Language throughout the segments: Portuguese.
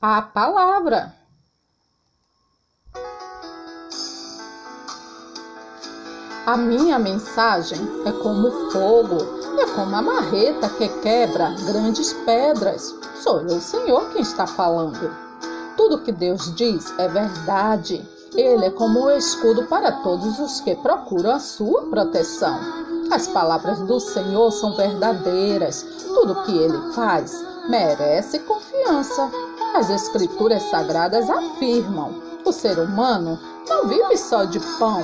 a palavra. A minha mensagem é como fogo, é como a marreta que quebra grandes pedras. Sou eu, o Senhor, quem está falando. Tudo que Deus diz é verdade. Ele é como o escudo para todos os que procuram a sua proteção. As palavras do Senhor são verdadeiras. Tudo que ele faz merece confiança. As Escrituras Sagradas afirmam: o ser humano não vive só de pão,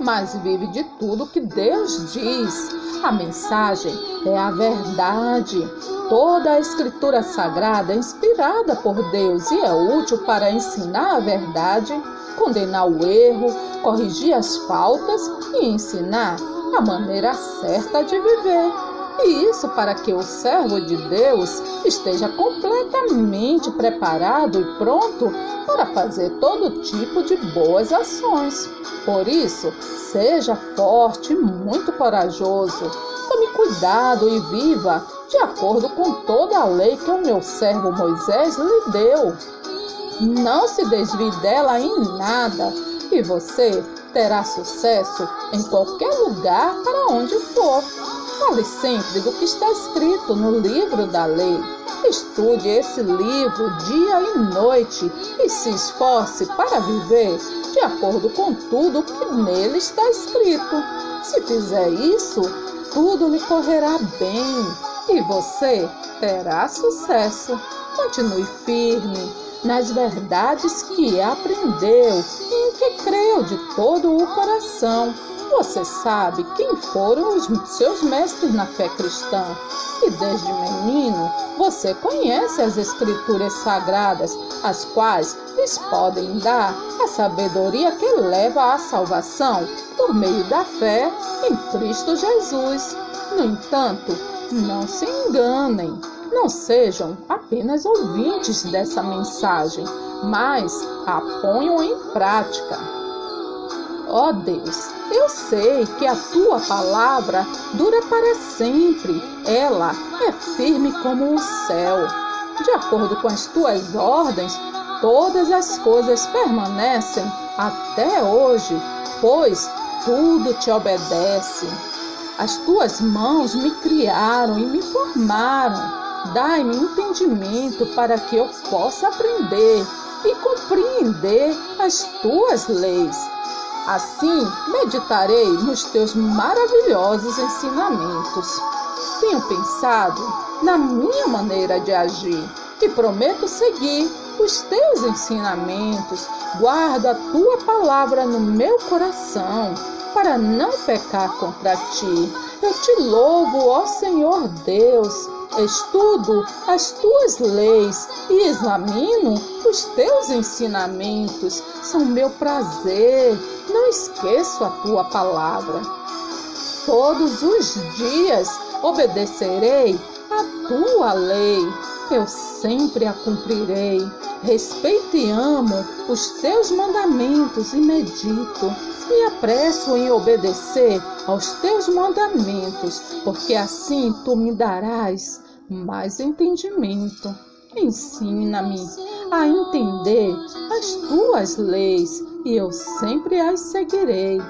mas vive de tudo que Deus diz. A mensagem é a verdade. Toda a Escritura Sagrada é inspirada por Deus e é útil para ensinar a verdade, condenar o erro, corrigir as faltas e ensinar a maneira certa de viver. E isso para que o servo de Deus esteja completamente preparado e pronto para fazer todo tipo de boas ações. Por isso, seja forte e muito corajoso. Tome cuidado e viva de acordo com toda a lei que o meu servo Moisés lhe deu. Não se desvie dela em nada e você terá sucesso em qualquer lugar para onde for. Fale sempre do que está escrito no livro da lei. Estude esse livro dia e noite e se esforce para viver de acordo com tudo que nele está escrito. Se fizer isso, tudo lhe correrá bem e você terá sucesso. Continue firme nas verdades que aprendeu e em que creu de todo o coração. Você sabe quem foram os seus mestres na fé cristã. E desde menino você conhece as Escrituras Sagradas, as quais lhes podem dar a sabedoria que leva à salvação por meio da fé em Cristo Jesus. No entanto, não se enganem, não sejam apenas ouvintes dessa mensagem, mas a ponham em prática. Ó oh Deus, eu sei que a tua palavra dura para sempre, ela é firme como o céu. De acordo com as tuas ordens, todas as coisas permanecem até hoje, pois tudo te obedece. As tuas mãos me criaram e me formaram. Dai-me entendimento para que eu possa aprender e compreender as tuas leis Assim, meditarei nos teus maravilhosos ensinamentos. Tenho pensado na minha maneira de agir e prometo seguir os teus ensinamentos. Guardo a tua palavra no meu coração para não pecar contra ti. Eu te louvo, ó Senhor Deus. Estudo as tuas leis e examino os teus ensinamentos. São meu prazer não esqueço a tua palavra. Todos os dias obedecerei a tua lei. Eu sempre a cumprirei. Respeito e amo os teus mandamentos e medito. Me apresso em obedecer aos teus mandamentos, porque assim tu me darás mais entendimento. Ensina-me a entender as tuas leis e eu sempre as seguirei.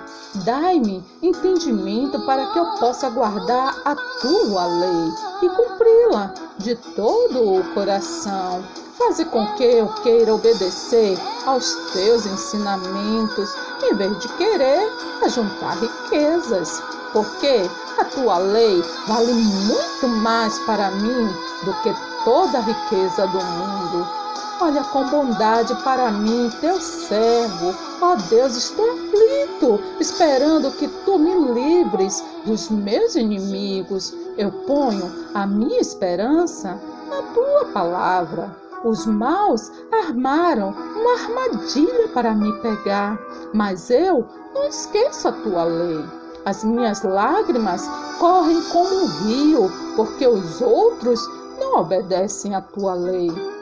Dai-me entendimento para que eu possa guardar a tua lei e cumpri-la de todo o coração. Faze com que eu queira obedecer aos teus ensinamentos, em vez de querer ajuntar riquezas, porque a tua lei vale muito mais para mim do que toda a riqueza do mundo. Olha com bondade para mim, teu servo. Ó oh Deus, estou aflito, esperando que tu me livres dos meus inimigos. Eu ponho a minha esperança na tua palavra. Os maus armaram uma armadilha para me pegar, mas eu não esqueço a tua lei. As minhas lágrimas correm como um rio, porque os outros não obedecem à tua lei.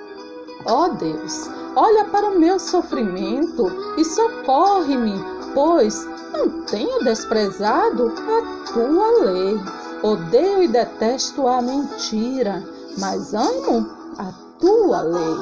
Ó oh Deus, olha para o meu sofrimento e socorre-me, pois não tenho desprezado a tua lei. Odeio e detesto a mentira, mas amo a tua lei.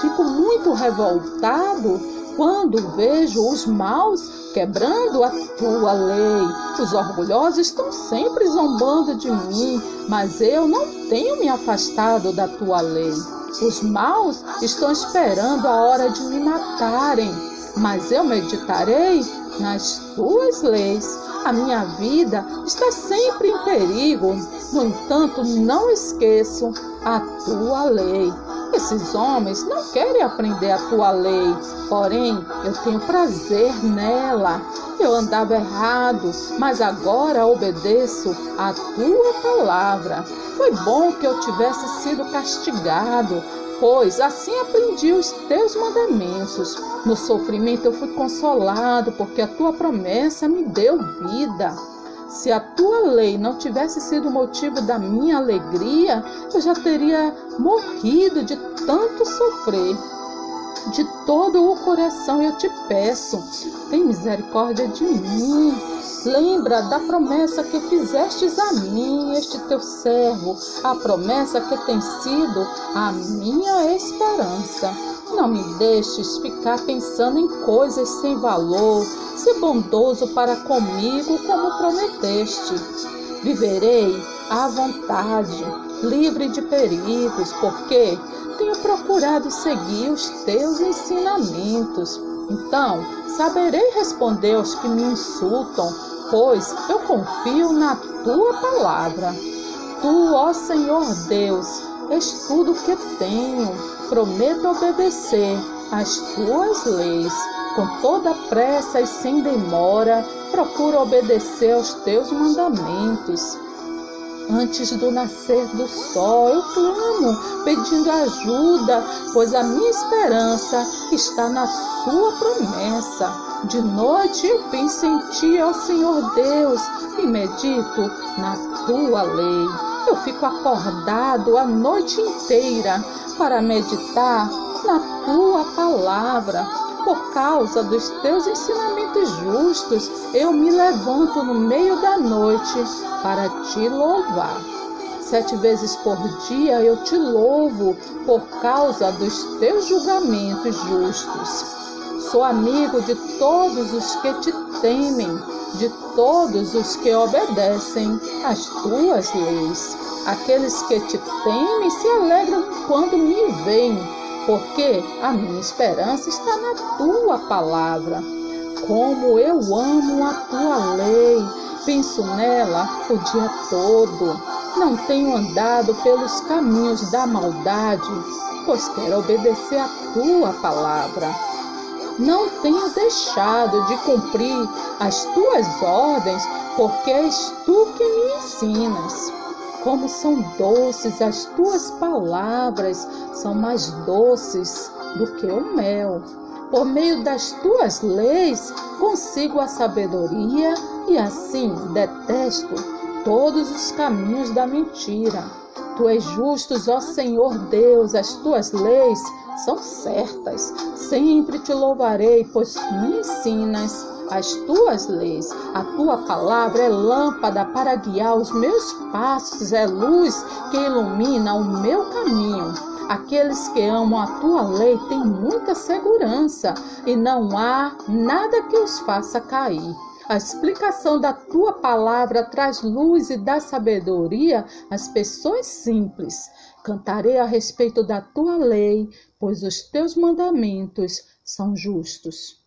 fico muito revoltado quando vejo os maus quebrando a tua lei. Os orgulhosos estão sempre zombando de mim, mas eu não tenho me afastado da tua lei. Os maus estão esperando a hora de me matarem, mas eu meditarei nas tuas leis. A minha vida está sempre em perigo, no entanto, não esqueço a tua lei. Esses homens não querem aprender a tua lei, porém eu tenho prazer nela. Eu andava errado, mas agora obedeço a tua palavra. Foi bom que eu tivesse sido castigado, pois assim aprendi os teus mandamentos. No sofrimento eu fui consolado, porque a tua promessa me deu vida. Se a tua lei não tivesse sido motivo da minha alegria, eu já teria morrido de tanto sofrer. De todo o coração eu te peço, tem misericórdia de mim. Lembra da promessa que fizestes a mim, este teu servo, a promessa que tem sido a minha esperança. Não me deixes ficar pensando em coisas sem valor. Se bondoso para comigo, como prometeste. Viverei à vontade, livre de perigos, porque tenho procurado seguir os teus ensinamentos. Então, saberei responder aos que me insultam, pois eu confio na tua palavra. Tu, ó Senhor Deus, és tudo que tenho. Prometo obedecer às tuas leis. Com toda pressa e sem demora, procuro obedecer aos teus mandamentos. Antes do nascer do sol, eu clamo, pedindo ajuda, pois a minha esperança está na sua promessa. De noite eu penso em ti, ó Senhor Deus, e medito na tua lei. Eu fico acordado a noite inteira para meditar na tua palavra. Por causa dos teus ensinamentos justos, eu me levanto no meio da noite para te louvar. Sete vezes por dia eu te louvo por causa dos teus julgamentos justos. Sou amigo de todos os que te temem de todos os que obedecem às tuas leis. Aqueles que te temem se alegram quando me veem, porque a minha esperança está na tua palavra. Como eu amo a tua lei, penso nela o dia todo. Não tenho andado pelos caminhos da maldade, pois quero obedecer a tua palavra não tenho deixado de cumprir as tuas ordens, porque és tu que me ensinas. Como são doces as tuas palavras, são mais doces do que o mel. Por meio das tuas leis consigo a sabedoria e assim detesto todos os caminhos da mentira. Tu és justo, ó Senhor Deus, as tuas leis são certas. Sempre te louvarei, pois me ensinas as tuas leis. A tua palavra é lâmpada para guiar os meus passos, é luz que ilumina o meu caminho. Aqueles que amam a tua lei têm muita segurança e não há nada que os faça cair. A explicação da tua palavra traz luz e dá sabedoria às pessoas simples. Cantarei a respeito da tua lei, pois os teus mandamentos são justos.